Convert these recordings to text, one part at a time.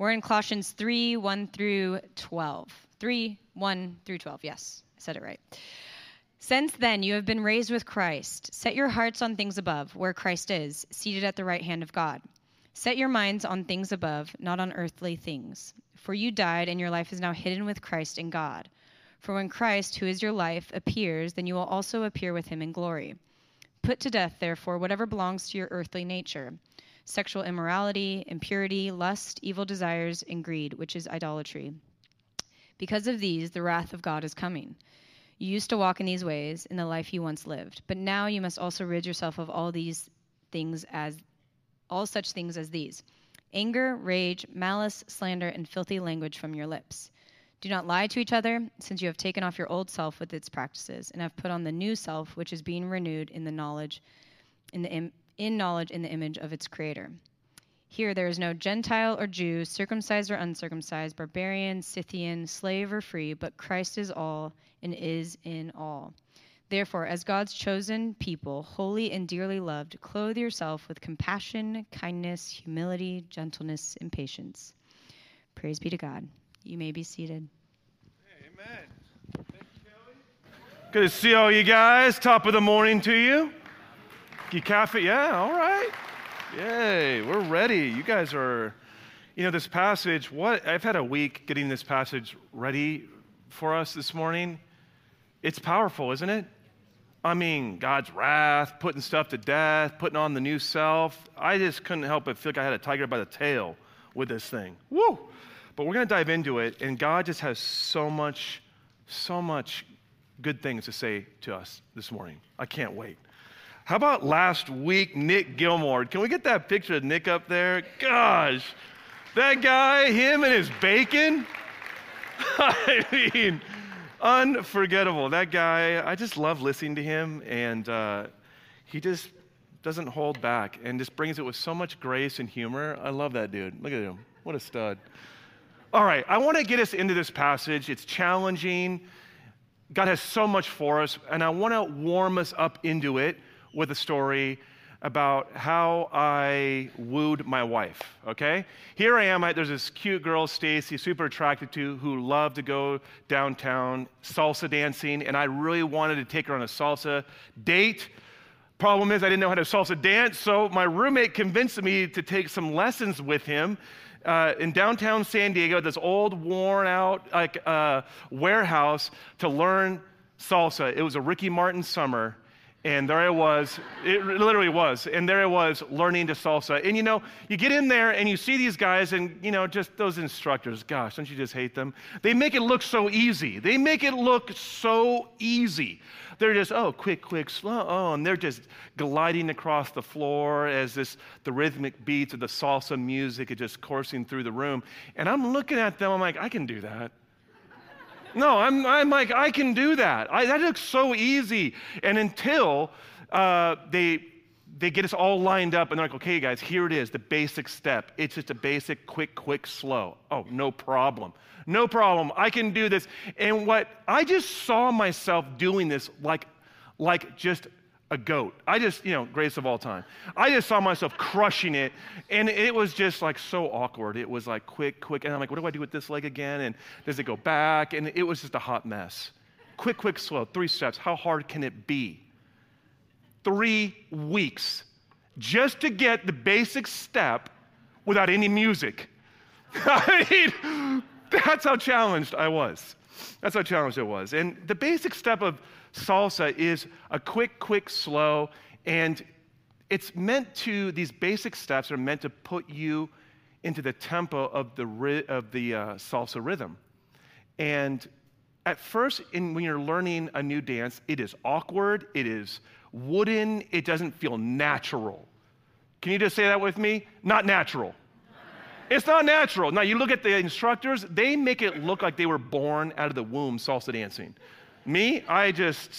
We're in Colossians 3 1 through 12. 3 1 through 12. Yes, I said it right. Since then, you have been raised with Christ. Set your hearts on things above, where Christ is, seated at the right hand of God. Set your minds on things above, not on earthly things. For you died, and your life is now hidden with Christ in God. For when Christ, who is your life, appears, then you will also appear with him in glory. Put to death, therefore, whatever belongs to your earthly nature sexual immorality, impurity, lust, evil desires, and greed, which is idolatry. Because of these, the wrath of God is coming. You used to walk in these ways in the life you once lived, but now you must also rid yourself of all these things as all such things as these anger, rage, malice, slander, and filthy language from your lips. Do not lie to each other, since you have taken off your old self with its practices, and have put on the new self, which is being renewed in the knowledge, in the Im- in knowledge in the image of its creator. Here there is no Gentile or Jew, circumcised or uncircumcised, barbarian, Scythian, slave or free, but Christ is all and is in all. Therefore, as God's chosen people, holy and dearly loved, clothe yourself with compassion, kindness, humility, gentleness, and patience. Praise be to God. You may be seated. Amen. Good to see all you guys. Top of the morning to you. You cafe? Yeah, all right. Yay, we're ready. You guys are, you know, this passage, what, I've had a week getting this passage ready for us this morning. It's powerful, isn't it? I mean, God's wrath, putting stuff to death, putting on the new self. I just couldn't help but feel like I had a tiger by the tail with this thing. Woo! But we're going to dive into it, and God just has so much, so much good things to say to us this morning. I can't wait. How about last week, Nick Gilmore? Can we get that picture of Nick up there? Gosh, that guy, him and his bacon. I mean, unforgettable. That guy, I just love listening to him, and uh, he just doesn't hold back and just brings it with so much grace and humor. I love that dude. Look at him. What a stud. All right, I want to get us into this passage. It's challenging. God has so much for us, and I want to warm us up into it with a story about how I wooed my wife, okay? Here I am, I, there's this cute girl, Stacy, super attracted to, who loved to go downtown salsa dancing, and I really wanted to take her on a salsa date. Problem is, I didn't know how to salsa dance, so my roommate convinced me to take some lessons with him. Uh, in downtown San Diego, this old, worn out like uh, warehouse to learn salsa. It was a Ricky Martin summer, and there I was, it literally was. And there I was learning to salsa. And you know, you get in there and you see these guys, and you know, just those instructors, gosh, don't you just hate them? They make it look so easy. They make it look so easy. They're just, oh, quick, quick, slow. Oh, and they're just gliding across the floor as this the rhythmic beats of the salsa music is just coursing through the room. And I'm looking at them, I'm like, I can do that. No, I'm, I'm like, I can do that. I, that looks so easy. And until uh, they, they get us all lined up and they're like, okay, guys, here it is, the basic step. It's just a basic, quick, quick, slow. Oh, no problem. No problem. I can do this. And what I just saw myself doing this like, like just a goat. I just, you know, greatest of all time. I just saw myself crushing it, and it was just like so awkward. It was like quick, quick, and I'm like, what do I do with this leg again? And does it go back? And it was just a hot mess. Quick, quick, slow, three steps. How hard can it be? Three weeks just to get the basic step without any music. I mean, that's how challenged I was. That's how challenged I was. And the basic step of salsa is a quick, quick, slow, and it's meant to, these basic steps are meant to put you into the tempo of the, of the uh, salsa rhythm. And at first, in, when you're learning a new dance, it is awkward, it is wooden, it doesn't feel natural. Can you just say that with me? Not natural. It's not natural. Now, you look at the instructors, they make it look like they were born out of the womb salsa dancing. Me, I just,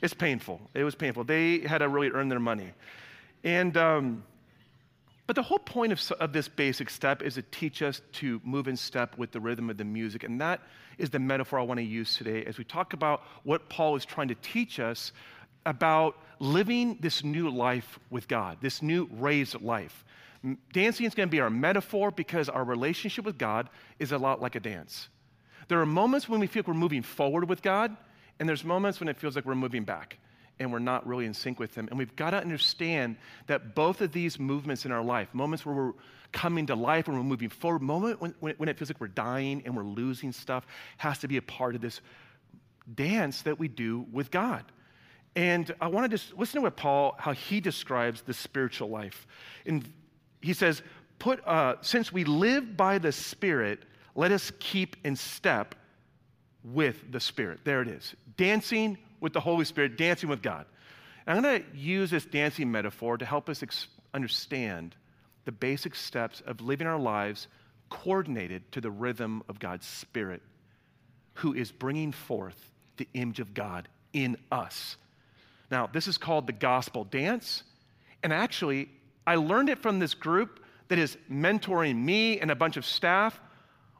it's painful. It was painful. They had to really earn their money. And, um, but the whole point of, of this basic step is to teach us to move in step with the rhythm of the music. And that is the metaphor I want to use today as we talk about what Paul is trying to teach us about living this new life with God, this new raised life. Dancing is going to be our metaphor because our relationship with God is a lot like a dance. There are moments when we feel like we're moving forward with God, and there's moments when it feels like we're moving back and we're not really in sync with Him. And we've got to understand that both of these movements in our life, moments where we're coming to life and we're moving forward, moment when, when it feels like we're dying and we're losing stuff, has to be a part of this dance that we do with God. And I want to just listen to what Paul, how he describes the spiritual life. And he says, Put, uh, since we live by the Spirit, let us keep in step with the Spirit. There it is. Dancing with the Holy Spirit, dancing with God. And I'm going to use this dancing metaphor to help us ex- understand the basic steps of living our lives coordinated to the rhythm of God's Spirit, who is bringing forth the image of God in us. Now, this is called the gospel dance. And actually, I learned it from this group that is mentoring me and a bunch of staff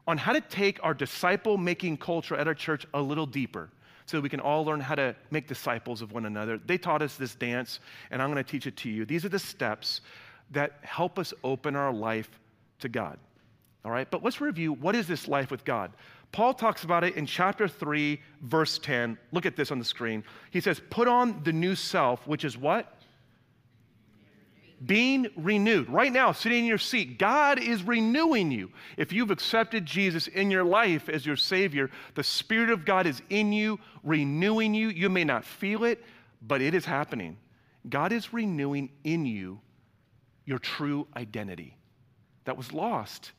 on how to take our disciple making culture at our church a little deeper so we can all learn how to make disciples of one another. They taught us this dance, and I'm going to teach it to you. These are the steps that help us open our life to God. All right, but let's review what is this life with God? Paul talks about it in chapter 3, verse 10. Look at this on the screen. He says, Put on the new self, which is what? Being renewed. Right now, sitting in your seat, God is renewing you. If you've accepted Jesus in your life as your Savior, the Spirit of God is in you, renewing you. You may not feel it, but it is happening. God is renewing in you your true identity that was lost,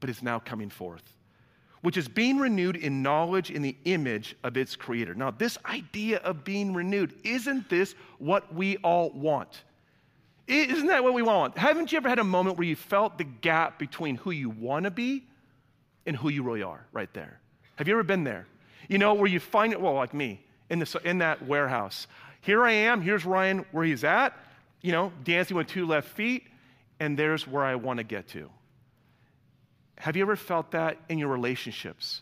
but is now coming forth, which is being renewed in knowledge in the image of its Creator. Now, this idea of being renewed, isn't this what we all want? Isn't that what we want? Haven't you ever had a moment where you felt the gap between who you want to be and who you really are right there? Have you ever been there? You know, where you find it, well, like me, in, this, in that warehouse. Here I am, here's Ryan where he's at, you know, dancing with two left feet, and there's where I want to get to. Have you ever felt that in your relationships?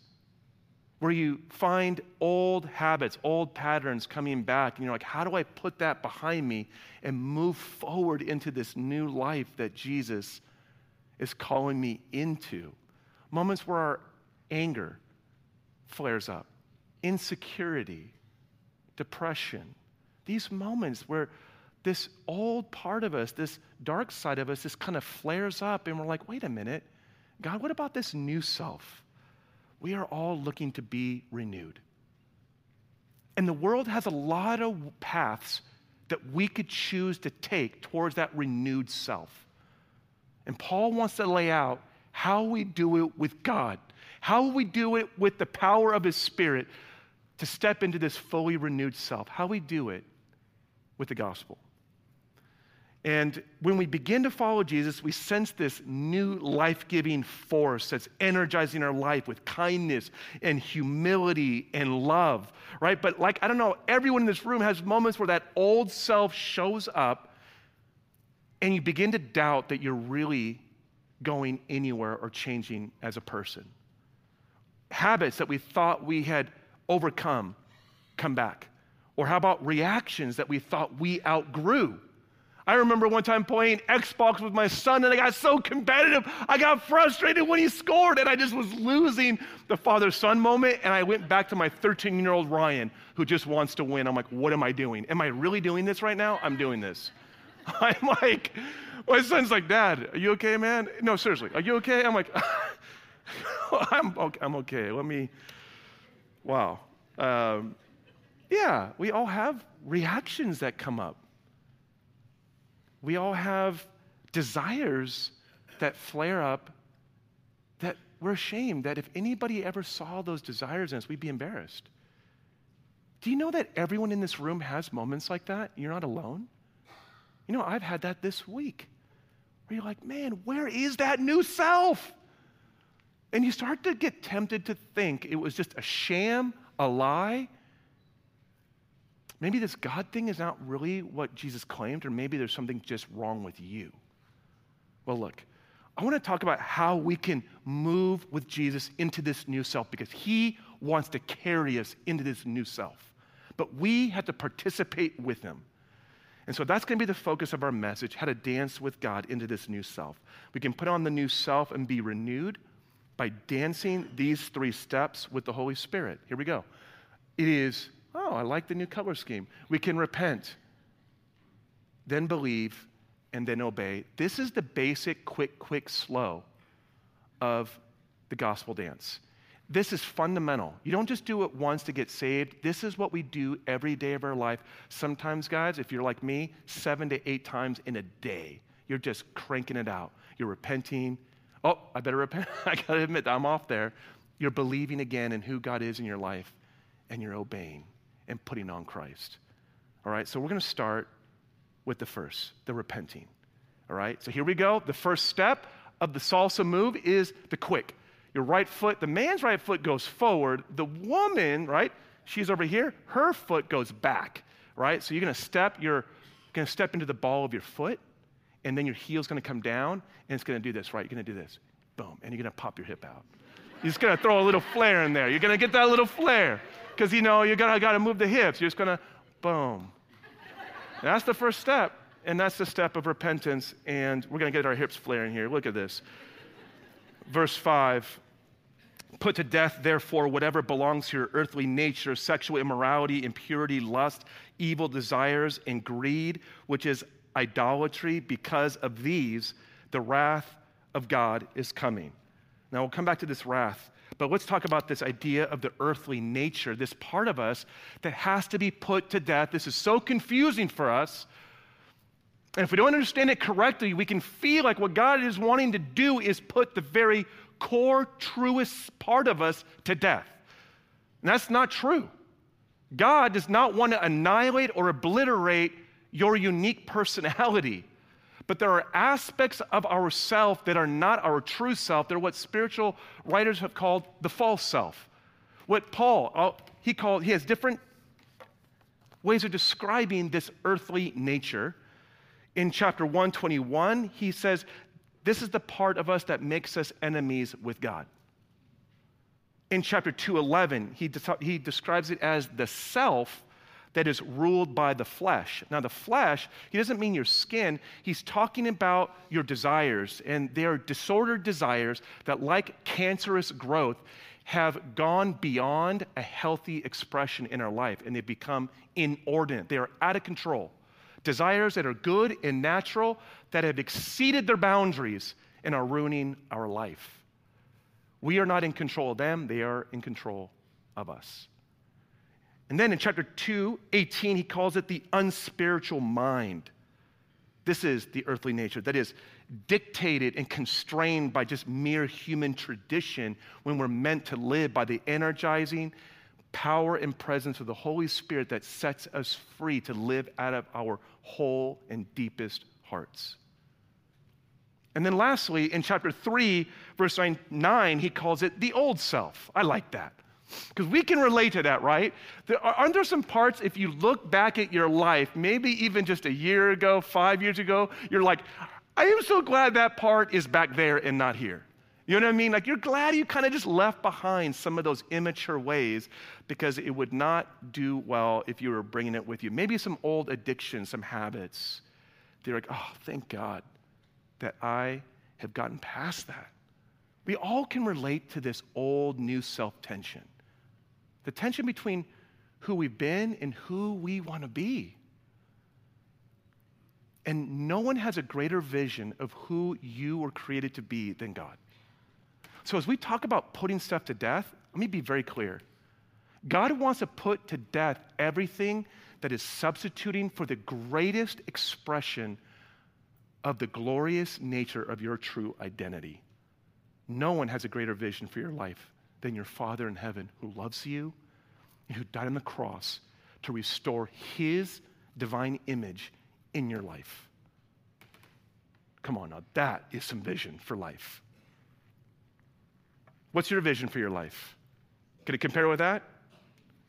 Where you find old habits, old patterns coming back, and you're like, how do I put that behind me and move forward into this new life that Jesus is calling me into? Moments where our anger flares up, insecurity, depression. These moments where this old part of us, this dark side of us, this kind of flares up, and we're like, wait a minute, God, what about this new self? We are all looking to be renewed. And the world has a lot of paths that we could choose to take towards that renewed self. And Paul wants to lay out how we do it with God, how we do it with the power of His Spirit to step into this fully renewed self, how we do it with the gospel. And when we begin to follow Jesus, we sense this new life giving force that's energizing our life with kindness and humility and love, right? But, like, I don't know, everyone in this room has moments where that old self shows up and you begin to doubt that you're really going anywhere or changing as a person. Habits that we thought we had overcome come back. Or how about reactions that we thought we outgrew? I remember one time playing Xbox with my son and I got so competitive. I got frustrated when he scored and I just was losing the father son moment. And I went back to my 13 year old Ryan who just wants to win. I'm like, what am I doing? Am I really doing this right now? I'm doing this. I'm like, my son's like, Dad, are you okay, man? No, seriously, are you okay? I'm like, I'm, okay, I'm okay. Let me, wow. Um, yeah, we all have reactions that come up. We all have desires that flare up that we're ashamed that if anybody ever saw those desires in us, we'd be embarrassed. Do you know that everyone in this room has moments like that? You're not alone. You know, I've had that this week where you're like, man, where is that new self? And you start to get tempted to think it was just a sham, a lie, maybe this God thing is not really what Jesus claimed, or maybe there's something just wrong with you. Well, look, I want to talk about how we can move with Jesus into this new self because he wants to carry us into this new self. But we have to participate with him. And so that's going to be the focus of our message how to dance with God into this new self. We can put on the new self and be renewed by dancing these three steps with the Holy Spirit. Here we go. It is, oh, I like the new color scheme. We can repent, then believe, and then obey. This is the basic quick, quick, slow of the gospel dance. This is fundamental. You don't just do it once to get saved. This is what we do every day of our life. Sometimes, guys, if you're like me, seven to eight times in a day, you're just cranking it out. You're repenting. Oh, I better repent. I got to admit, that I'm off there. You're believing again in who God is in your life, and you're obeying and putting on Christ. All right, so we're going to start with the first, the repenting. All right, so here we go. The first step of the salsa move is the quick. Your right foot, the man's right foot goes forward. The woman, right, she's over here, her foot goes back, right? So you're gonna step, you're gonna step into the ball of your foot, and then your heel's gonna come down, and it's gonna do this, right? You're gonna do this, boom, and you're gonna pop your hip out. You're just gonna throw a little flare in there. You're gonna get that little flare, because you know you gotta, gotta move the hips. You're just gonna, boom. And that's the first step, and that's the step of repentance, and we're gonna get our hips flaring here. Look at this. Verse 5 Put to death, therefore, whatever belongs to your earthly nature sexual immorality, impurity, lust, evil desires, and greed, which is idolatry. Because of these, the wrath of God is coming. Now, we'll come back to this wrath, but let's talk about this idea of the earthly nature, this part of us that has to be put to death. This is so confusing for us. And if we don't understand it correctly, we can feel like what God is wanting to do is put the very core, truest part of us to death. And that's not true. God does not want to annihilate or obliterate your unique personality. But there are aspects of ourself that are not our true self. They're what spiritual writers have called the false self. What Paul, uh, he called, he has different ways of describing this earthly nature. In chapter 121, he says this is the part of us that makes us enemies with God. In chapter 2:11, he, de- he describes it as the self that is ruled by the flesh. Now, the flesh, he doesn't mean your skin. He's talking about your desires, and they are disordered desires that, like cancerous growth, have gone beyond a healthy expression in our life, and they become inordinate. They are out of control desires that are good and natural that have exceeded their boundaries and are ruining our life. We are not in control of them, they are in control of us. And then in chapter 2, 18, he calls it the unspiritual mind. This is the earthly nature that is dictated and constrained by just mere human tradition when we're meant to live by the energizing power and presence of the Holy Spirit that sets us free to live out of our whole and deepest hearts. And then lastly, in chapter 3, verse 9, he calls it the old self. I like that. Because we can relate to that, right? There, aren't there some parts, if you look back at your life, maybe even just a year ago, five years ago, you're like, I am so glad that part is back there and not here. You know what I mean? Like you're glad you kind of just left behind some of those immature ways because it would not do well if you were bringing it with you. Maybe some old addictions, some habits. They're like, oh, thank God that I have gotten past that. We all can relate to this old new self tension the tension between who we've been and who we want to be. And no one has a greater vision of who you were created to be than God. So, as we talk about putting stuff to death, let me be very clear. God wants to put to death everything that is substituting for the greatest expression of the glorious nature of your true identity. No one has a greater vision for your life than your Father in heaven who loves you and who died on the cross to restore his divine image in your life. Come on now, that is some vision for life. What's your vision for your life? Can it compare with that?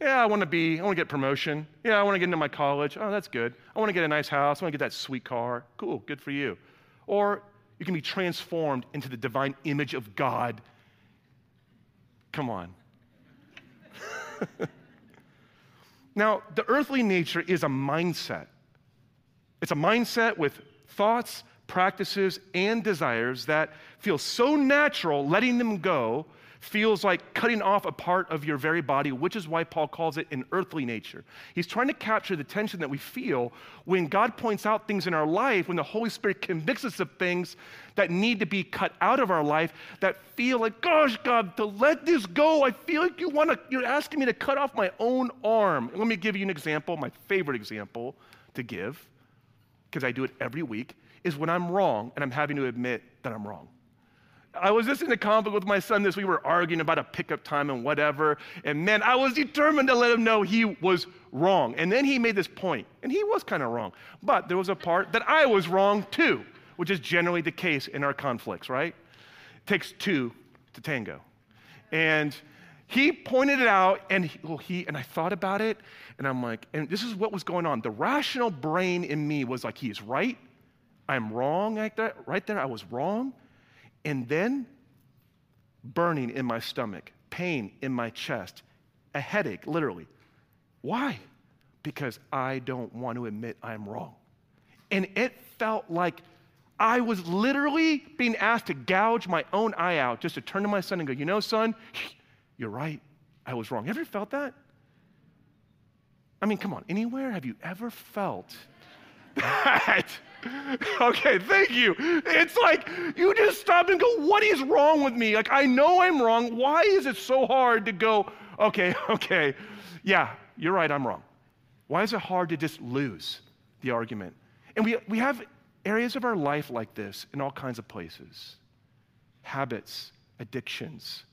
Yeah, I want to be, I want to get promotion. Yeah, I want to get into my college. Oh, that's good. I want to get a nice house. I want to get that sweet car. Cool, good for you. Or you can be transformed into the divine image of God. Come on. now, the earthly nature is a mindset. It's a mindset with thoughts, practices, and desires that feel so natural, letting them go feels like cutting off a part of your very body, which is why Paul calls it an earthly nature. He's trying to capture the tension that we feel when God points out things in our life, when the Holy Spirit convicts us of things that need to be cut out of our life that feel like, gosh, God, to let this go, I feel like you want to, you're asking me to cut off my own arm. let me give you an example, my favorite example to give, because I do it every week, is when I'm wrong and I'm having to admit that I'm wrong. I was just in a conflict with my son this. We were arguing about a pickup time and whatever. And man, I was determined to let him know he was wrong. And then he made this point, and he was kind of wrong. But there was a part that I was wrong too, which is generally the case in our conflicts, right? It takes two to tango. And he pointed it out, and he, well, he and I thought about it, and I'm like, and this is what was going on. The rational brain in me was like, he is right. I'm wrong right there. Right there, I was wrong. And then burning in my stomach, pain in my chest, a headache, literally. Why? Because I don't want to admit I'm wrong. And it felt like I was literally being asked to gouge my own eye out just to turn to my son and go, You know, son, you're right. I was wrong. Have you ever felt that? I mean, come on, anywhere have you ever felt that? okay, thank you. It's like you just stop and go, what is wrong with me? Like, I know I'm wrong. Why is it so hard to go, okay, okay, yeah, you're right, I'm wrong? Why is it hard to just lose the argument? And we, we have areas of our life like this in all kinds of places habits, addictions,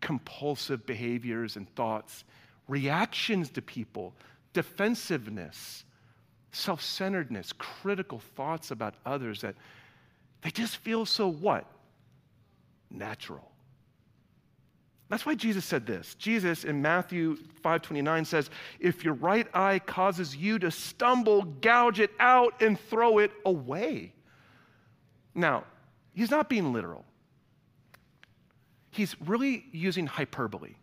compulsive behaviors and thoughts, reactions to people, defensiveness self centeredness, critical thoughts about others that they just feel so what? Natural. That's why Jesus said this. Jesus in Matthew 5:29 says, "If your right eye causes you to stumble, gouge it out and throw it away." Now, he's not being literal. He's really using hyperbole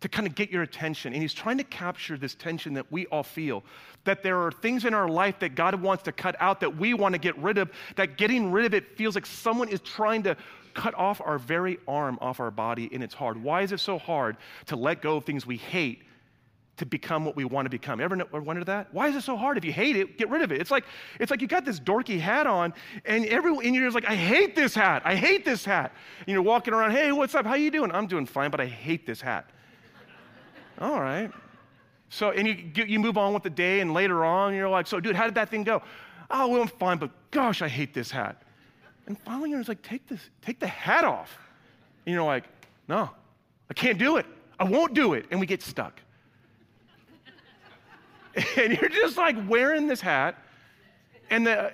to kind of get your attention. And he's trying to capture this tension that we all feel that there are things in our life that God wants to cut out that we want to get rid of, that getting rid of it feels like someone is trying to cut off our very arm off our body, and it's hard. Why is it so hard to let go of things we hate? To become what we want to become. Ever wonder that? Why is it so hard? If you hate it, get rid of it. It's like it's like you got this dorky hat on, and everyone and you're like, I hate this hat. I hate this hat. And you're walking around, hey, what's up? How you doing? I'm doing fine, but I hate this hat. All right. So, and you, you move on with the day, and later on, you're like, so, dude, how did that thing go? Oh, well, I'm fine, but gosh, I hate this hat. And finally, you're like, take, this, take the hat off. And you're like, no, I can't do it. I won't do it. And we get stuck. and you're just like wearing this hat, and the,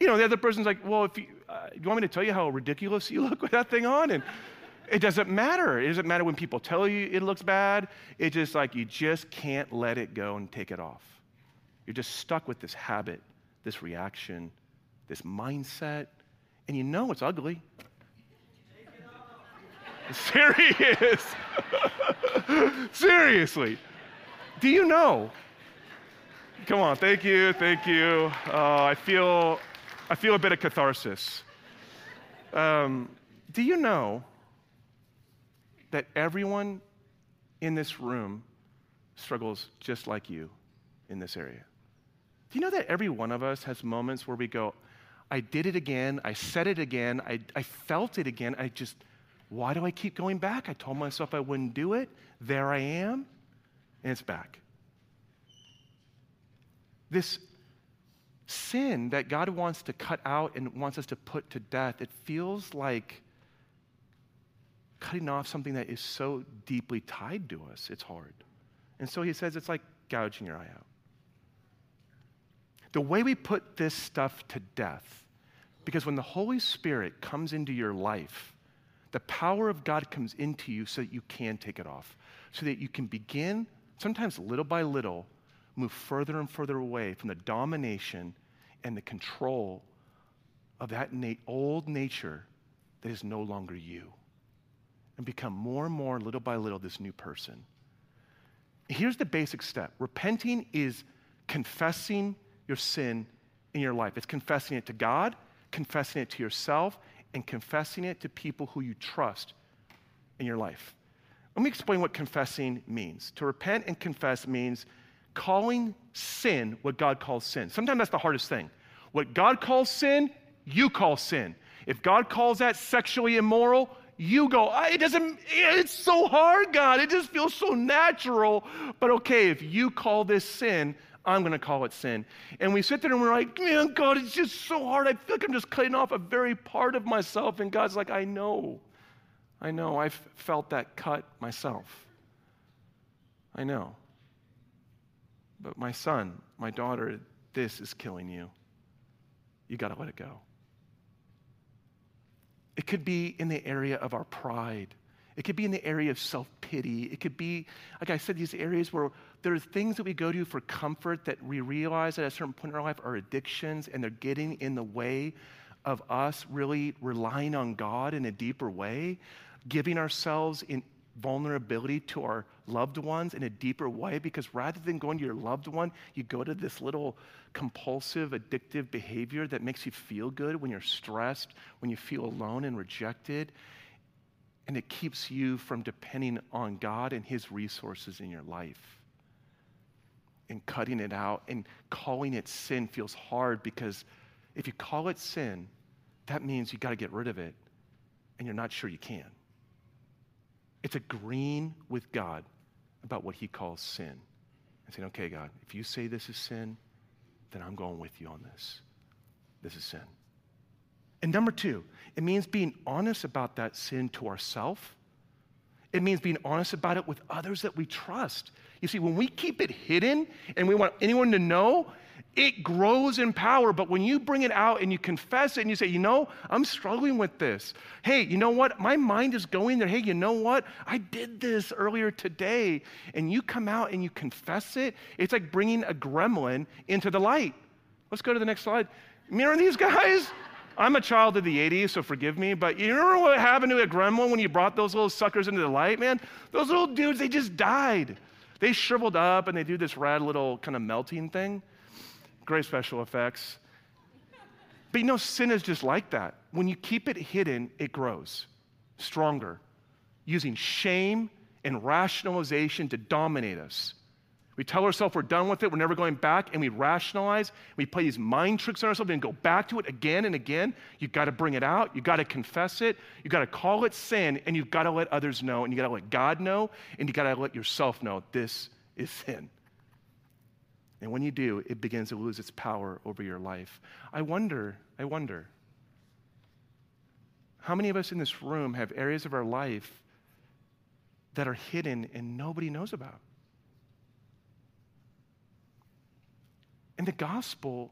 you know, the other person's like, well, if you, uh, do you want me to tell you how ridiculous you look with that thing on? And it doesn't matter. It doesn't matter when people tell you it looks bad. It's just like you just can't let it go and take it off. You're just stuck with this habit, this reaction, this mindset, and you know it's ugly. Serious. Seriously. Do you know? Come on, thank you, thank you. Uh, I feel, I feel a bit of catharsis. Um, do you know that everyone in this room struggles just like you in this area. Do you know that every one of us has moments where we go, I did it again, I said it again, I, I felt it again, I just, why do I keep going back? I told myself I wouldn't do it, there I am, and it's back. This sin that God wants to cut out and wants us to put to death, it feels like cutting off something that is so deeply tied to us, it's hard. And so he says it's like gouging your eye out. The way we put this stuff to death, because when the Holy Spirit comes into your life, the power of God comes into you so that you can take it off, so that you can begin, sometimes little by little, move further and further away from the domination and the control of that na- old nature that is no longer you and become more and more, little by little, this new person. Here's the basic step repenting is confessing your sin in your life. It's confessing it to God, confessing it to yourself, and confessing it to people who you trust in your life. Let me explain what confessing means. To repent and confess means calling sin what God calls sin. Sometimes that's the hardest thing. What God calls sin, you call sin. If God calls that sexually immoral, you go, ah, it doesn't, it's so hard, God. It just feels so natural. But okay, if you call this sin, I'm going to call it sin. And we sit there and we're like, man, God, it's just so hard. I feel like I'm just cutting off a very part of myself. And God's like, I know. I know. I've felt that cut myself. I know. But my son, my daughter, this is killing you. You got to let it go. It could be in the area of our pride. It could be in the area of self pity. It could be, like I said, these areas where there are things that we go to for comfort that we realize at a certain point in our life are addictions and they're getting in the way of us really relying on God in a deeper way, giving ourselves in vulnerability to our loved ones in a deeper way because rather than going to your loved one, you go to this little compulsive, addictive behavior that makes you feel good when you're stressed, when you feel alone and rejected. And it keeps you from depending on God and His resources in your life. And cutting it out and calling it sin feels hard because if you call it sin, that means you got to get rid of it, and you're not sure you can. It's agreeing with God about what he calls sin and saying, okay, God, if you say this is sin, then I'm going with you on this. This is sin. And number two, it means being honest about that sin to ourselves. It means being honest about it with others that we trust. You see, when we keep it hidden and we want anyone to know, it grows in power. But when you bring it out and you confess it and you say, you know, I'm struggling with this. Hey, you know what? My mind is going there. Hey, you know what? I did this earlier today. And you come out and you confess it. It's like bringing a gremlin into the light. Let's go to the next slide. Mirror these guys. I'm a child of the 80s, so forgive me, but you remember what happened to a gremlin when you brought those little suckers into the light, man? Those little dudes, they just died. They shriveled up and they do this rad little kind of melting thing. Great special effects. But you know, sin is just like that. When you keep it hidden, it grows stronger, using shame and rationalization to dominate us. We tell ourselves we're done with it, we're never going back, and we rationalize. We play these mind tricks on ourselves and go back to it again and again. You've got to bring it out. You've got to confess it. You've got to call it sin, and you've got to let others know, and you've got to let God know, and you've got to let yourself know this is sin. And when you do, it begins to lose its power over your life. I wonder, I wonder, how many of us in this room have areas of our life that are hidden and nobody knows about? And the gospel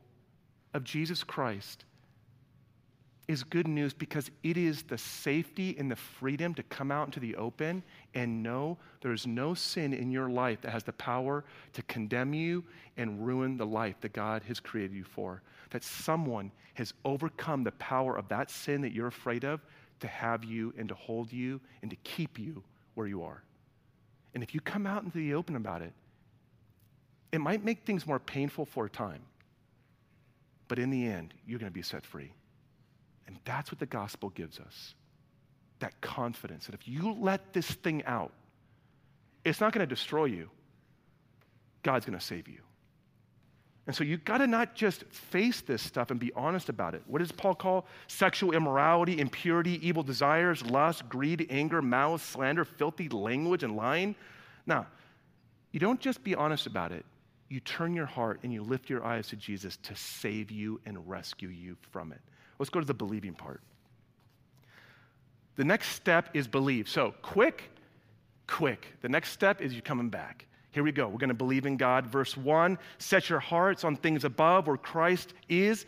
of Jesus Christ is good news because it is the safety and the freedom to come out into the open and know there's no sin in your life that has the power to condemn you and ruin the life that God has created you for. That someone has overcome the power of that sin that you're afraid of to have you and to hold you and to keep you where you are. And if you come out into the open about it, it might make things more painful for a time, but in the end, you're going to be set free. And that's what the gospel gives us that confidence that if you let this thing out, it's not going to destroy you, God's going to save you. And so you've got to not just face this stuff and be honest about it. What does Paul call sexual immorality, impurity, evil desires, lust, greed, anger, malice, slander, filthy language, and lying? Now, you don't just be honest about it. You turn your heart and you lift your eyes to Jesus to save you and rescue you from it. Let's go to the believing part. The next step is believe. So, quick, quick. The next step is you coming back. Here we go. We're going to believe in God. Verse 1 Set your hearts on things above where Christ is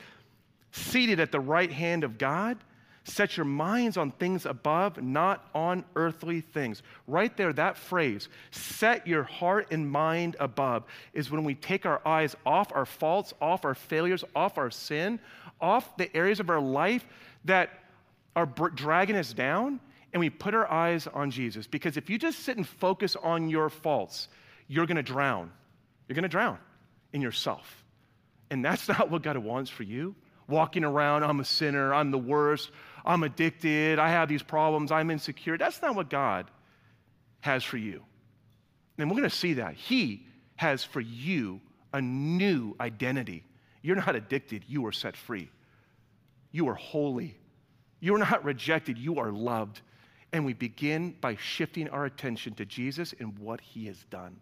seated at the right hand of God. Set your minds on things above, not on earthly things. Right there, that phrase, set your heart and mind above, is when we take our eyes off our faults, off our failures, off our sin, off the areas of our life that are dragging us down, and we put our eyes on Jesus. Because if you just sit and focus on your faults, you're going to drown. You're going to drown in yourself. And that's not what God wants for you. Walking around, I'm a sinner, I'm the worst, I'm addicted, I have these problems, I'm insecure. That's not what God has for you. And we're going to see that. He has for you a new identity. You're not addicted, you are set free. You are holy. You're not rejected, you are loved. And we begin by shifting our attention to Jesus and what he has done.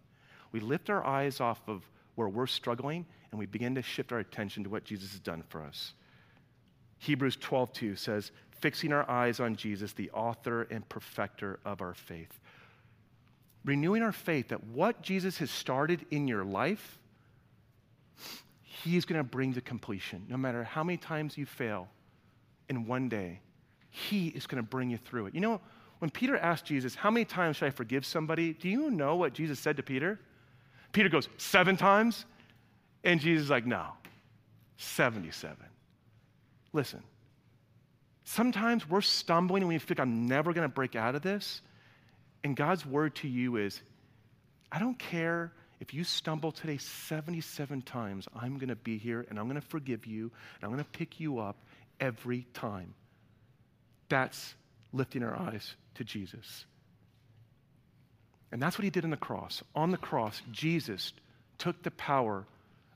We lift our eyes off of where we're struggling and we begin to shift our attention to what Jesus has done for us. Hebrews 12:2 says, "Fixing our eyes on Jesus, the author and perfecter of our faith." Renewing our faith that what Jesus has started in your life, He's going to bring to completion. No matter how many times you fail in one day, He is going to bring you through it. You know, when Peter asked Jesus, How many times should I forgive somebody? Do you know what Jesus said to Peter? Peter goes, Seven times? And Jesus is like, No, 77. Listen, sometimes we're stumbling and we think, I'm never going to break out of this. And God's word to you is, I don't care if you stumble today 77 times, I'm going to be here and I'm going to forgive you and I'm going to pick you up every time. That's lifting our eyes to Jesus. And that's what he did on the cross. On the cross, Jesus took the power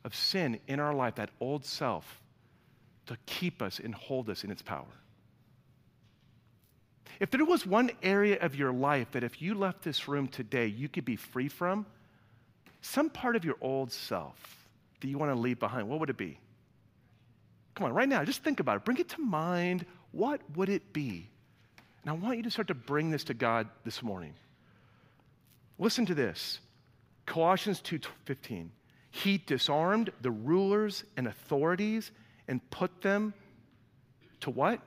of sin in our life, that old self, to keep us and hold us in its power. If there was one area of your life that if you left this room today, you could be free from, some part of your old self that you want to leave behind, what would it be? Come on, right now, just think about it. Bring it to mind. What would it be? And I want you to start to bring this to God this morning. Listen to this. Colossians 2:15. He disarmed the rulers and authorities and put them to what?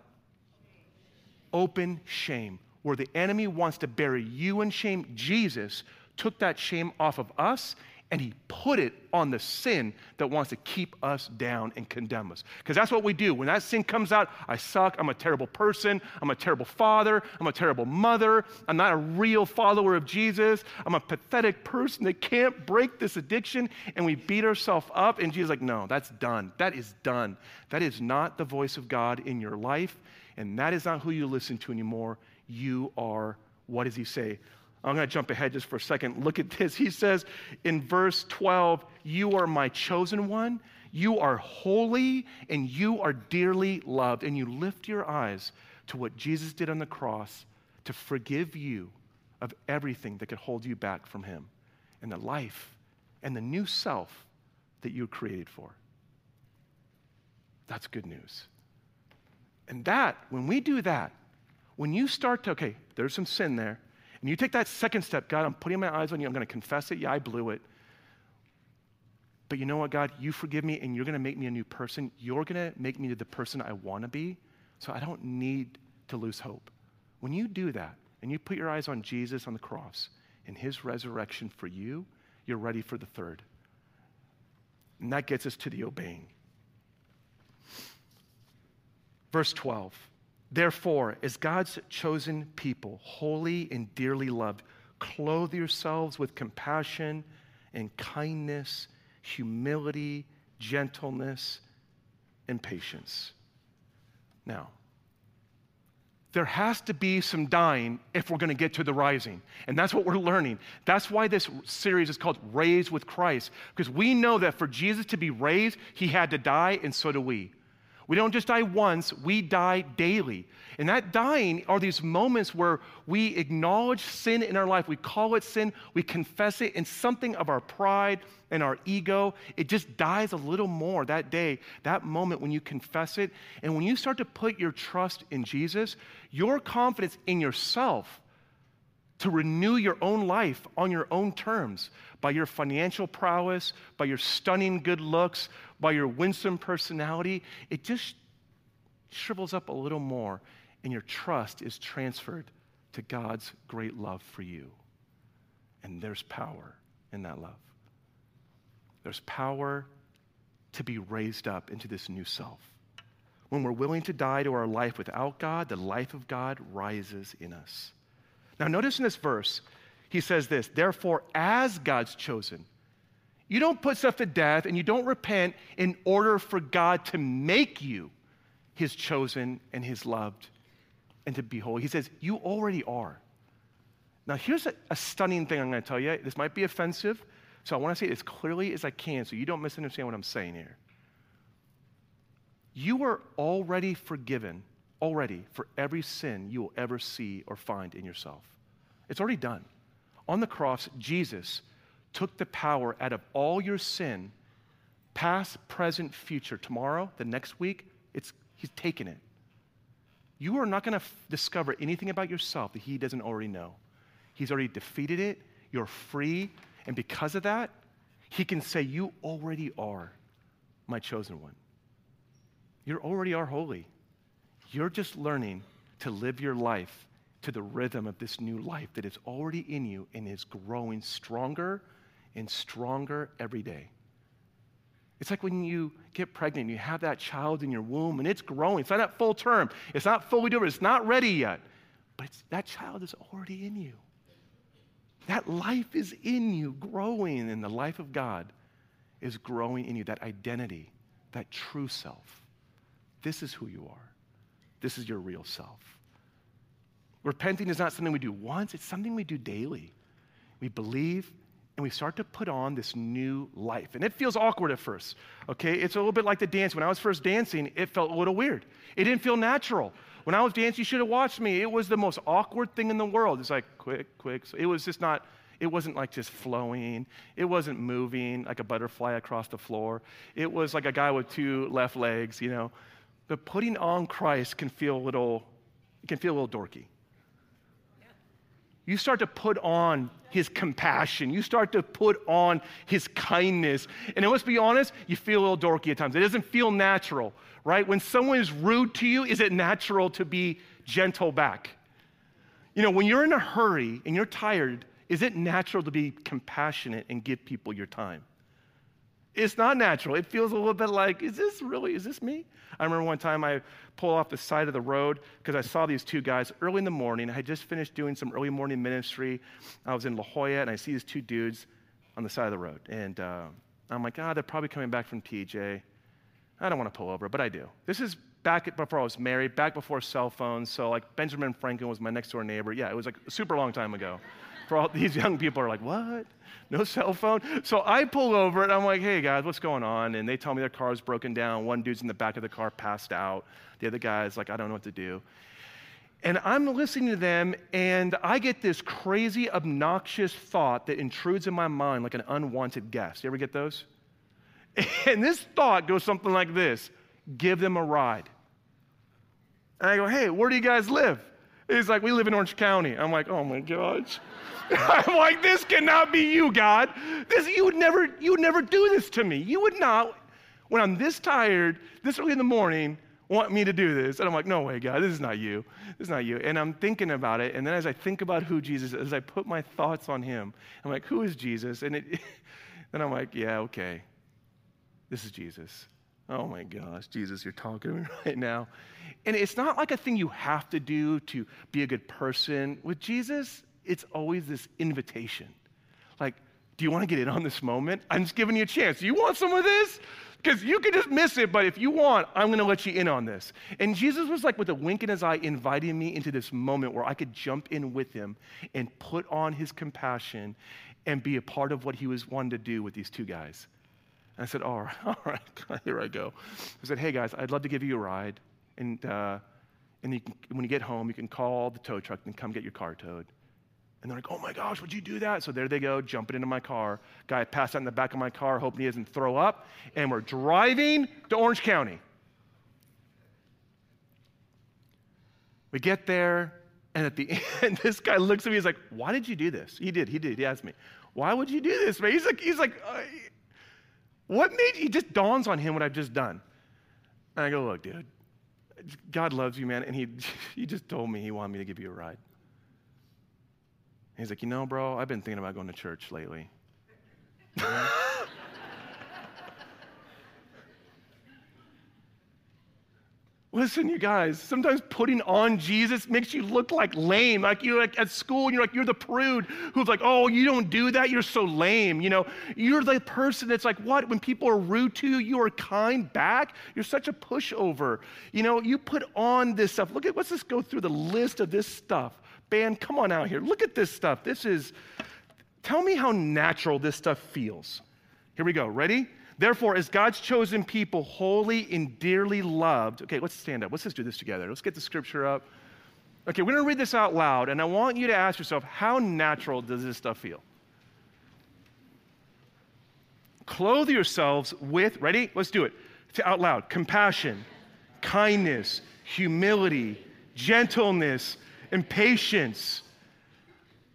Open shame. Where the enemy wants to bury you in shame, Jesus took that shame off of us and he put it on the sin that wants to keep us down and condemn us. Because that's what we do. When that sin comes out, I suck, I'm a terrible person, I'm a terrible father, I'm a terrible mother, I'm not a real follower of Jesus, I'm a pathetic person that can't break this addiction, and we beat ourselves up. And Jesus is like, no, that's done. That is done. That is not the voice of God in your life, and that is not who you listen to anymore. You are, what does he say? I'm going to jump ahead just for a second. Look at this. He says in verse 12, You are my chosen one. You are holy and you are dearly loved. And you lift your eyes to what Jesus did on the cross to forgive you of everything that could hold you back from Him and the life and the new self that you were created for. That's good news. And that, when we do that, when you start to, okay, there's some sin there. And you take that second step, God, I'm putting my eyes on you. I'm going to confess it. Yeah, I blew it. But you know what, God? You forgive me and you're going to make me a new person. You're going to make me the person I want to be. So I don't need to lose hope. When you do that and you put your eyes on Jesus on the cross and his resurrection for you, you're ready for the third. And that gets us to the obeying. Verse 12. Therefore, as God's chosen people, holy and dearly loved, clothe yourselves with compassion and kindness, humility, gentleness, and patience. Now, there has to be some dying if we're going to get to the rising. And that's what we're learning. That's why this series is called Raised with Christ, because we know that for Jesus to be raised, he had to die, and so do we. We don't just die once, we die daily. And that dying are these moments where we acknowledge sin in our life. We call it sin, we confess it, and something of our pride and our ego, it just dies a little more that day, that moment when you confess it. And when you start to put your trust in Jesus, your confidence in yourself to renew your own life on your own terms by your financial prowess, by your stunning good looks, by your winsome personality, it just shrivels up a little more, and your trust is transferred to God's great love for you. And there's power in that love. There's power to be raised up into this new self. When we're willing to die to our life without God, the life of God rises in us. Now, notice in this verse, he says this Therefore, as God's chosen, You don't put stuff to death and you don't repent in order for God to make you his chosen and his loved and to be holy. He says, You already are. Now, here's a, a stunning thing I'm going to tell you. This might be offensive, so I want to say it as clearly as I can so you don't misunderstand what I'm saying here. You are already forgiven, already, for every sin you will ever see or find in yourself. It's already done. On the cross, Jesus took the power out of all your sin, past, present, future. Tomorrow, the next week, it's, he's taken it. You are not going to f- discover anything about yourself that he doesn't already know. He's already defeated it. You're free. And because of that, he can say, You already are my chosen one. You already are holy. You're just learning to live your life to the rhythm of this new life that is already in you and is growing stronger and stronger every day. It's like when you get pregnant, you have that child in your womb and it's growing. It's not at full term, it's not fully developed, it's not ready yet, but that child is already in you. That life is in you, growing, and the life of God is growing in you, that identity, that true self. This is who you are. This is your real self. Repenting is not something we do once, it's something we do daily. We believe and we start to put on this new life. And it feels awkward at first, okay? It's a little bit like the dance. When I was first dancing, it felt a little weird. It didn't feel natural. When I was dancing, you should have watched me. It was the most awkward thing in the world. It's like quick, quick. So it was just not, it wasn't like just flowing. It wasn't moving like a butterfly across the floor. It was like a guy with two left legs, you know. But putting on Christ can feel a little, it can feel a little dorky you start to put on his compassion. You start to put on his kindness. And let's be honest, you feel a little dorky at times. It doesn't feel natural, right? When someone is rude to you, is it natural to be gentle back? You know, when you're in a hurry and you're tired, is it natural to be compassionate and give people your time? It's not natural. It feels a little bit like, is this really, is this me? I remember one time I pulled off the side of the road because I saw these two guys early in the morning. I had just finished doing some early morning ministry. I was in La Jolla and I see these two dudes on the side of the road. And uh, I'm like, ah, oh, they're probably coming back from TJ. I don't want to pull over, but I do. This is back before I was married, back before cell phones. So, like, Benjamin Franklin was my next door neighbor. Yeah, it was like a super long time ago for all these young people are like, what? No cell phone? So I pull over and I'm like, hey guys, what's going on? And they tell me their car's broken down. One dude's in the back of the car passed out. The other guy's like, I don't know what to do. And I'm listening to them, and I get this crazy, obnoxious thought that intrudes in my mind like an unwanted guest. You ever get those? And this thought goes something like this give them a ride. And I go, hey, where do you guys live? He's like, we live in Orange County. I'm like, oh my gosh. I'm like, this cannot be you, God. This you would never, you would never do this to me. You would not, when I'm this tired, this early in the morning, want me to do this. And I'm like, no way, God, this is not you. This is not you. And I'm thinking about it. And then as I think about who Jesus is, as I put my thoughts on him, I'm like, who is Jesus? And it, then I'm like, yeah, okay. This is Jesus. Oh my gosh, Jesus, you're talking to me right now. And it's not like a thing you have to do to be a good person. With Jesus, it's always this invitation. Like, do you want to get in on this moment? I'm just giving you a chance. Do you want some of this? Because you could just miss it, but if you want, I'm going to let you in on this. And Jesus was like with a wink in his eye, inviting me into this moment where I could jump in with him and put on his compassion and be a part of what he was wanting to do with these two guys. And I said, all right, all right, here I go. I said, hey guys, I'd love to give you a ride. And, uh, and you can, when you get home, you can call the tow truck and come get your car towed. And they're like, oh my gosh, would you do that? So there they go, jumping into my car. Guy passed out in the back of my car, hoping he doesn't throw up. And we're driving to Orange County. We get there, and at the end, this guy looks at me. He's like, "Why did you do this?" He did. He did. He asked me, "Why would you do this?" Man? He's like, "He's like, uh, what made?" He just dawns on him what I've just done. And I go, "Look, dude, God loves you, man, and he he just told me he wanted me to give you a ride." He's like, you know, bro, I've been thinking about going to church lately. Listen, you guys, sometimes putting on Jesus makes you look like lame. Like you're like at school and you're like, you're the prude who's like, oh, you don't do that. You're so lame. You know, you're the person that's like, what? When people are rude to you, you are kind back. You're such a pushover. You know, you put on this stuff. Look at, let's just go through the list of this stuff. Band, come on out here. Look at this stuff. This is, tell me how natural this stuff feels. Here we go. Ready? Therefore, as God's chosen people, holy and dearly loved. Okay, let's stand up. Let's just do this together. Let's get the scripture up. Okay, we're going to read this out loud, and I want you to ask yourself how natural does this stuff feel? Clothe yourselves with, ready? Let's do it. Out loud compassion, kindness, humility, gentleness, and patience.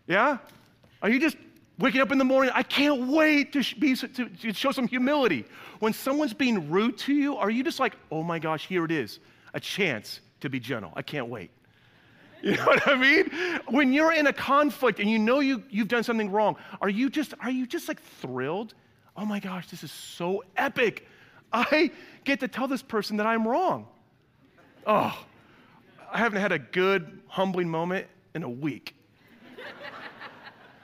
Yeah? Are you just Waking up in the morning, I can't wait to, be, to, to show some humility. When someone's being rude to you, are you just like, oh my gosh, here it is, a chance to be gentle. I can't wait. You know what I mean? When you're in a conflict and you know you, you've done something wrong, are you just are you just like thrilled? Oh my gosh, this is so epic. I get to tell this person that I'm wrong. Oh, I haven't had a good, humbling moment in a week.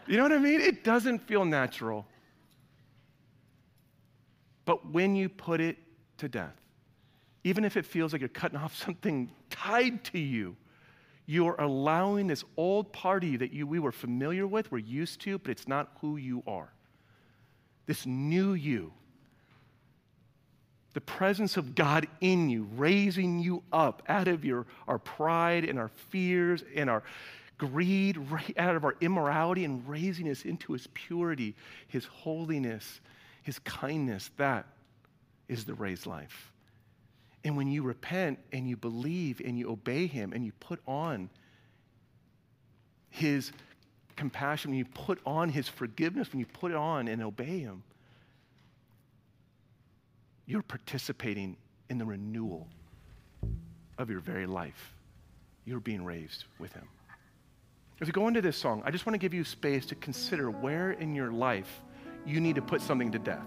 You know what I mean? It doesn't feel natural. But when you put it to death, even if it feels like you're cutting off something tied to you, you're allowing this old party that you, we were familiar with, we're used to, but it's not who you are. This new you. The presence of God in you, raising you up out of your, our pride and our fears and our greed, out of our immorality, and raising us into his purity, his holiness, his kindness. That is the raised life. And when you repent and you believe and you obey him and you put on his compassion, when you put on his forgiveness, when you put it on and obey him, you're participating in the renewal of your very life. You're being raised with him. As we go into this song, I just want to give you space to consider where in your life you need to put something to death.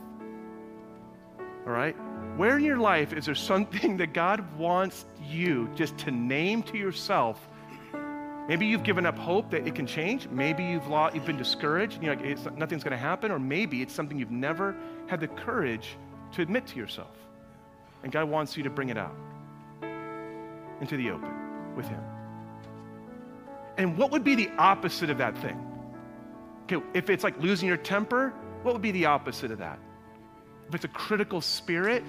All right? Where in your life is there something that God wants you just to name to yourself? Maybe you've given up hope that it can change. Maybe you've, lost, you've been discouraged. You know, nothing's going to happen. Or maybe it's something you've never had the courage to admit to yourself. And God wants you to bring it out into the open with Him. And what would be the opposite of that thing? Okay, if it's like losing your temper, what would be the opposite of that? If it's a critical spirit,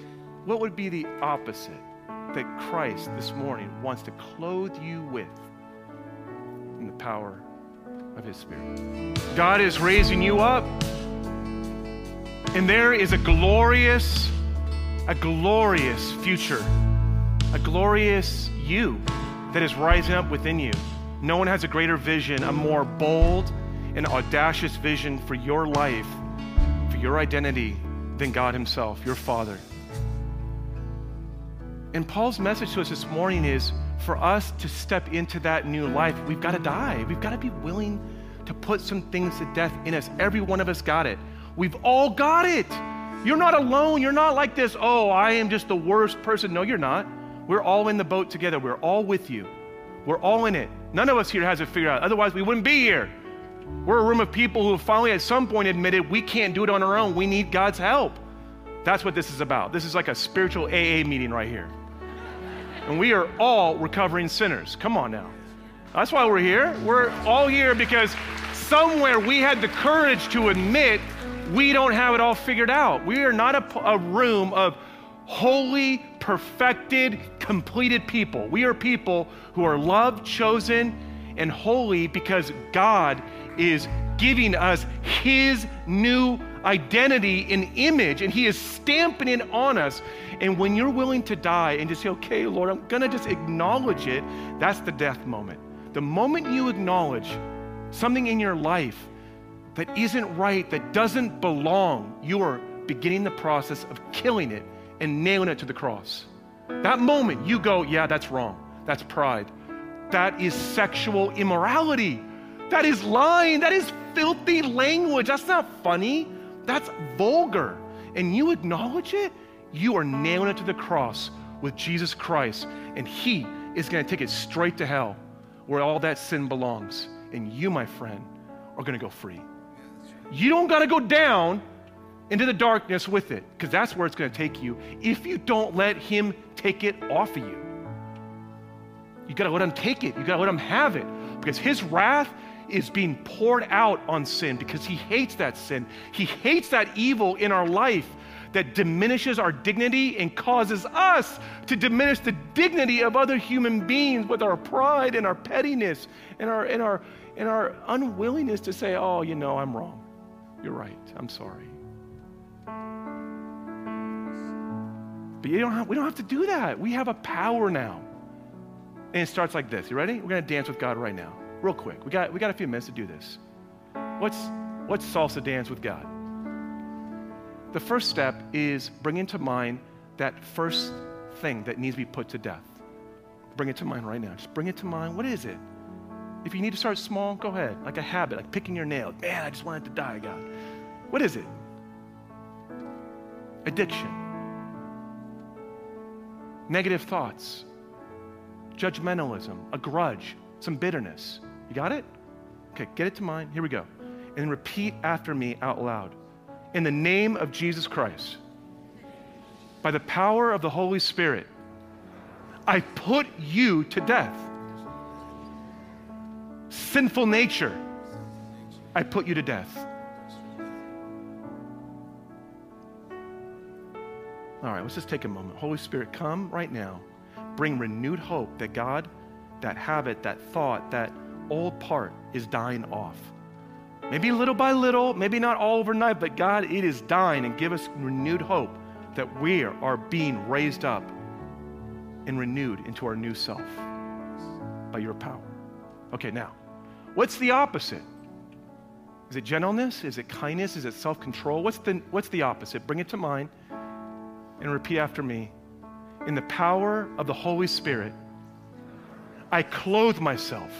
what would be the opposite that Christ this morning wants to clothe you with in the power of His Spirit? God is raising you up, and there is a glorious, a glorious future, a glorious you that is rising up within you. No one has a greater vision, a more bold and audacious vision for your life, for your identity, than God Himself, your Father. And Paul's message to us this morning is for us to step into that new life, we've got to die. We've got to be willing to put some things to death in us. Every one of us got it. We've all got it. You're not alone. You're not like this, oh, I am just the worst person. No, you're not. We're all in the boat together. We're all with you. We're all in it. None of us here has it figured out. Otherwise, we wouldn't be here. We're a room of people who have finally, at some point, admitted we can't do it on our own. We need God's help. That's what this is about. This is like a spiritual AA meeting right here. And we are all recovering sinners. Come on now. That's why we're here. We're all here because somewhere we had the courage to admit we don't have it all figured out. We are not a, a room of holy, perfected, completed people. We are people who are loved, chosen, and holy because God is giving us His new identity and image, and He is stamping it on us. And when you're willing to die and just say, okay, Lord, I'm going to just acknowledge it, that's the death moment. The moment you acknowledge something in your life that isn't right, that doesn't belong, you are beginning the process of killing it and nailing it to the cross. That moment, you go, yeah, that's wrong. That's pride. That is sexual immorality. That is lying. That is filthy language. That's not funny. That's vulgar. And you acknowledge it, you are nailing it to the cross with Jesus Christ, and He is going to take it straight to hell where all that sin belongs. And you, my friend, are going to go free. You don't got to go down into the darkness with it because that's where it's going to take you if you don't let Him take it off of you. You got to let Him take it, you got to let Him have it because His wrath is being poured out on sin because He hates that sin. He hates that evil in our life that diminishes our dignity and causes us to diminish the dignity of other human beings with our pride and our pettiness and our, and our, and our unwillingness to say, oh, you know, I'm wrong. You're right. I'm sorry. But don't have, we don't have to do that. We have a power now. And it starts like this. You ready? We're going to dance with God right now, real quick. We got, we got a few minutes to do this. What's, what's salsa dance with God? The first step is bringing to mind that first thing that needs to be put to death. Bring it to mind right now. Just bring it to mind. What is it? If you need to start small, go ahead. Like a habit, like picking your nails. Man, I just wanted to die, God. What is it? Addiction. Negative thoughts. Judgmentalism. A grudge. Some bitterness. You got it? Okay, get it to mind. Here we go. And repeat after me out loud in the name of Jesus Christ, by the power of the Holy Spirit, I put you to death. Sinful nature, I put you to death. All right, let's just take a moment. Holy Spirit, come right now. Bring renewed hope that God, that habit, that thought, that old part is dying off. Maybe little by little, maybe not all overnight, but God, it is dying and give us renewed hope that we are being raised up and renewed into our new self by your power. Okay, now, what's the opposite? Is it gentleness? Is it kindness? Is it self control? What's the, what's the opposite? Bring it to mind and repeat after me. In the power of the Holy Spirit, I clothe myself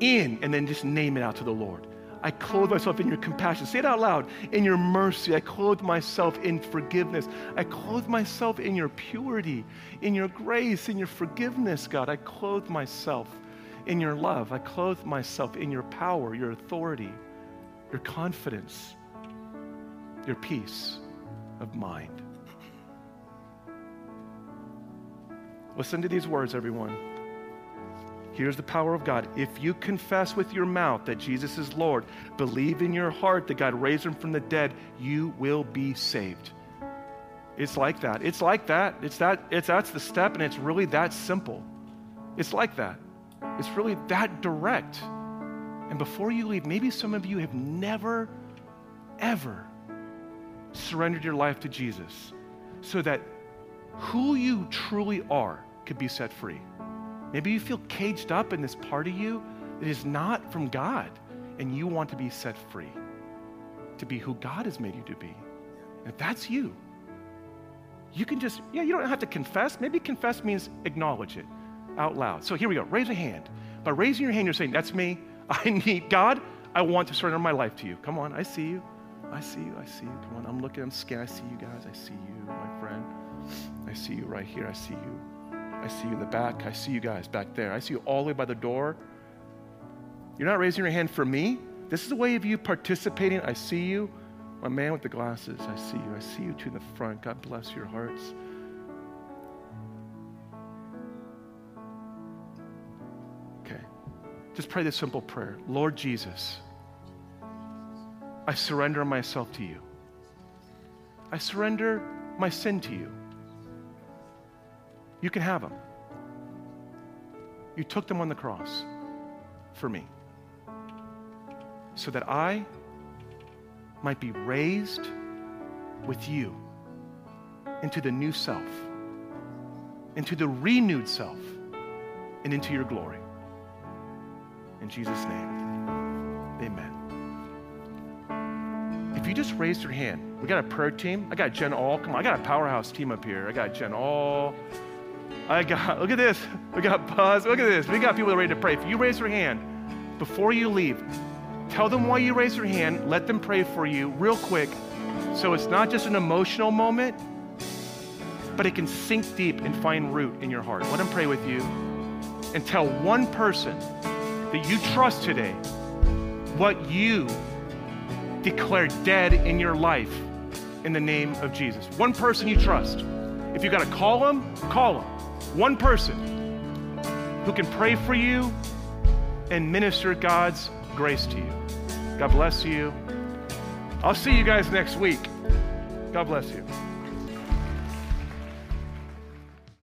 in, and then just name it out to the Lord. I clothe myself in your compassion. Say it out loud. In your mercy. I clothe myself in forgiveness. I clothe myself in your purity, in your grace, in your forgiveness, God. I clothe myself in your love. I clothe myself in your power, your authority, your confidence, your peace of mind. Listen to these words, everyone. Here's the power of God. If you confess with your mouth that Jesus is Lord, believe in your heart that God raised him from the dead, you will be saved. It's like that. It's like that. It's that it's that's the step and it's really that simple. It's like that. It's really that direct. And before you leave, maybe some of you have never ever surrendered your life to Jesus so that who you truly are could be set free. Maybe you feel caged up in this part of you that is not from God, and you want to be set free to be who God has made you to be. And if that's you, you can just, yeah, you don't have to confess. Maybe confess means acknowledge it out loud. So here we go. Raise a hand. By raising your hand, you're saying, That's me. I need God. I want to surrender my life to you. Come on. I see you. I see you. I see you. Come on. I'm looking. I'm scared. I see you guys. I see you, my friend. I see you right here. I see you. I see you in the back. I see you guys back there. I see you all the way by the door. You're not raising your hand for me. This is a way of you participating. I see you. My man with the glasses, I see you. I see you to the front. God bless your hearts. Okay. Just pray this simple prayer Lord Jesus, I surrender myself to you. I surrender my sin to you. You can have them. You took them on the cross for me so that I might be raised with you into the new self, into the renewed self, and into your glory. In Jesus' name, amen. If you just raised your hand, we got a prayer team. I got Jen All. Come on, I got a powerhouse team up here. I got Jen All. I got, look at this. We got Buzz. Look at this. We got people ready to pray. If you raise your hand before you leave, tell them why you raise your hand. Let them pray for you real quick. So it's not just an emotional moment, but it can sink deep and find root in your heart. Let them pray with you and tell one person that you trust today what you declare dead in your life in the name of Jesus. One person you trust. If you got to call him, call him. One person who can pray for you and minister God's grace to you. God bless you. I'll see you guys next week. God bless you.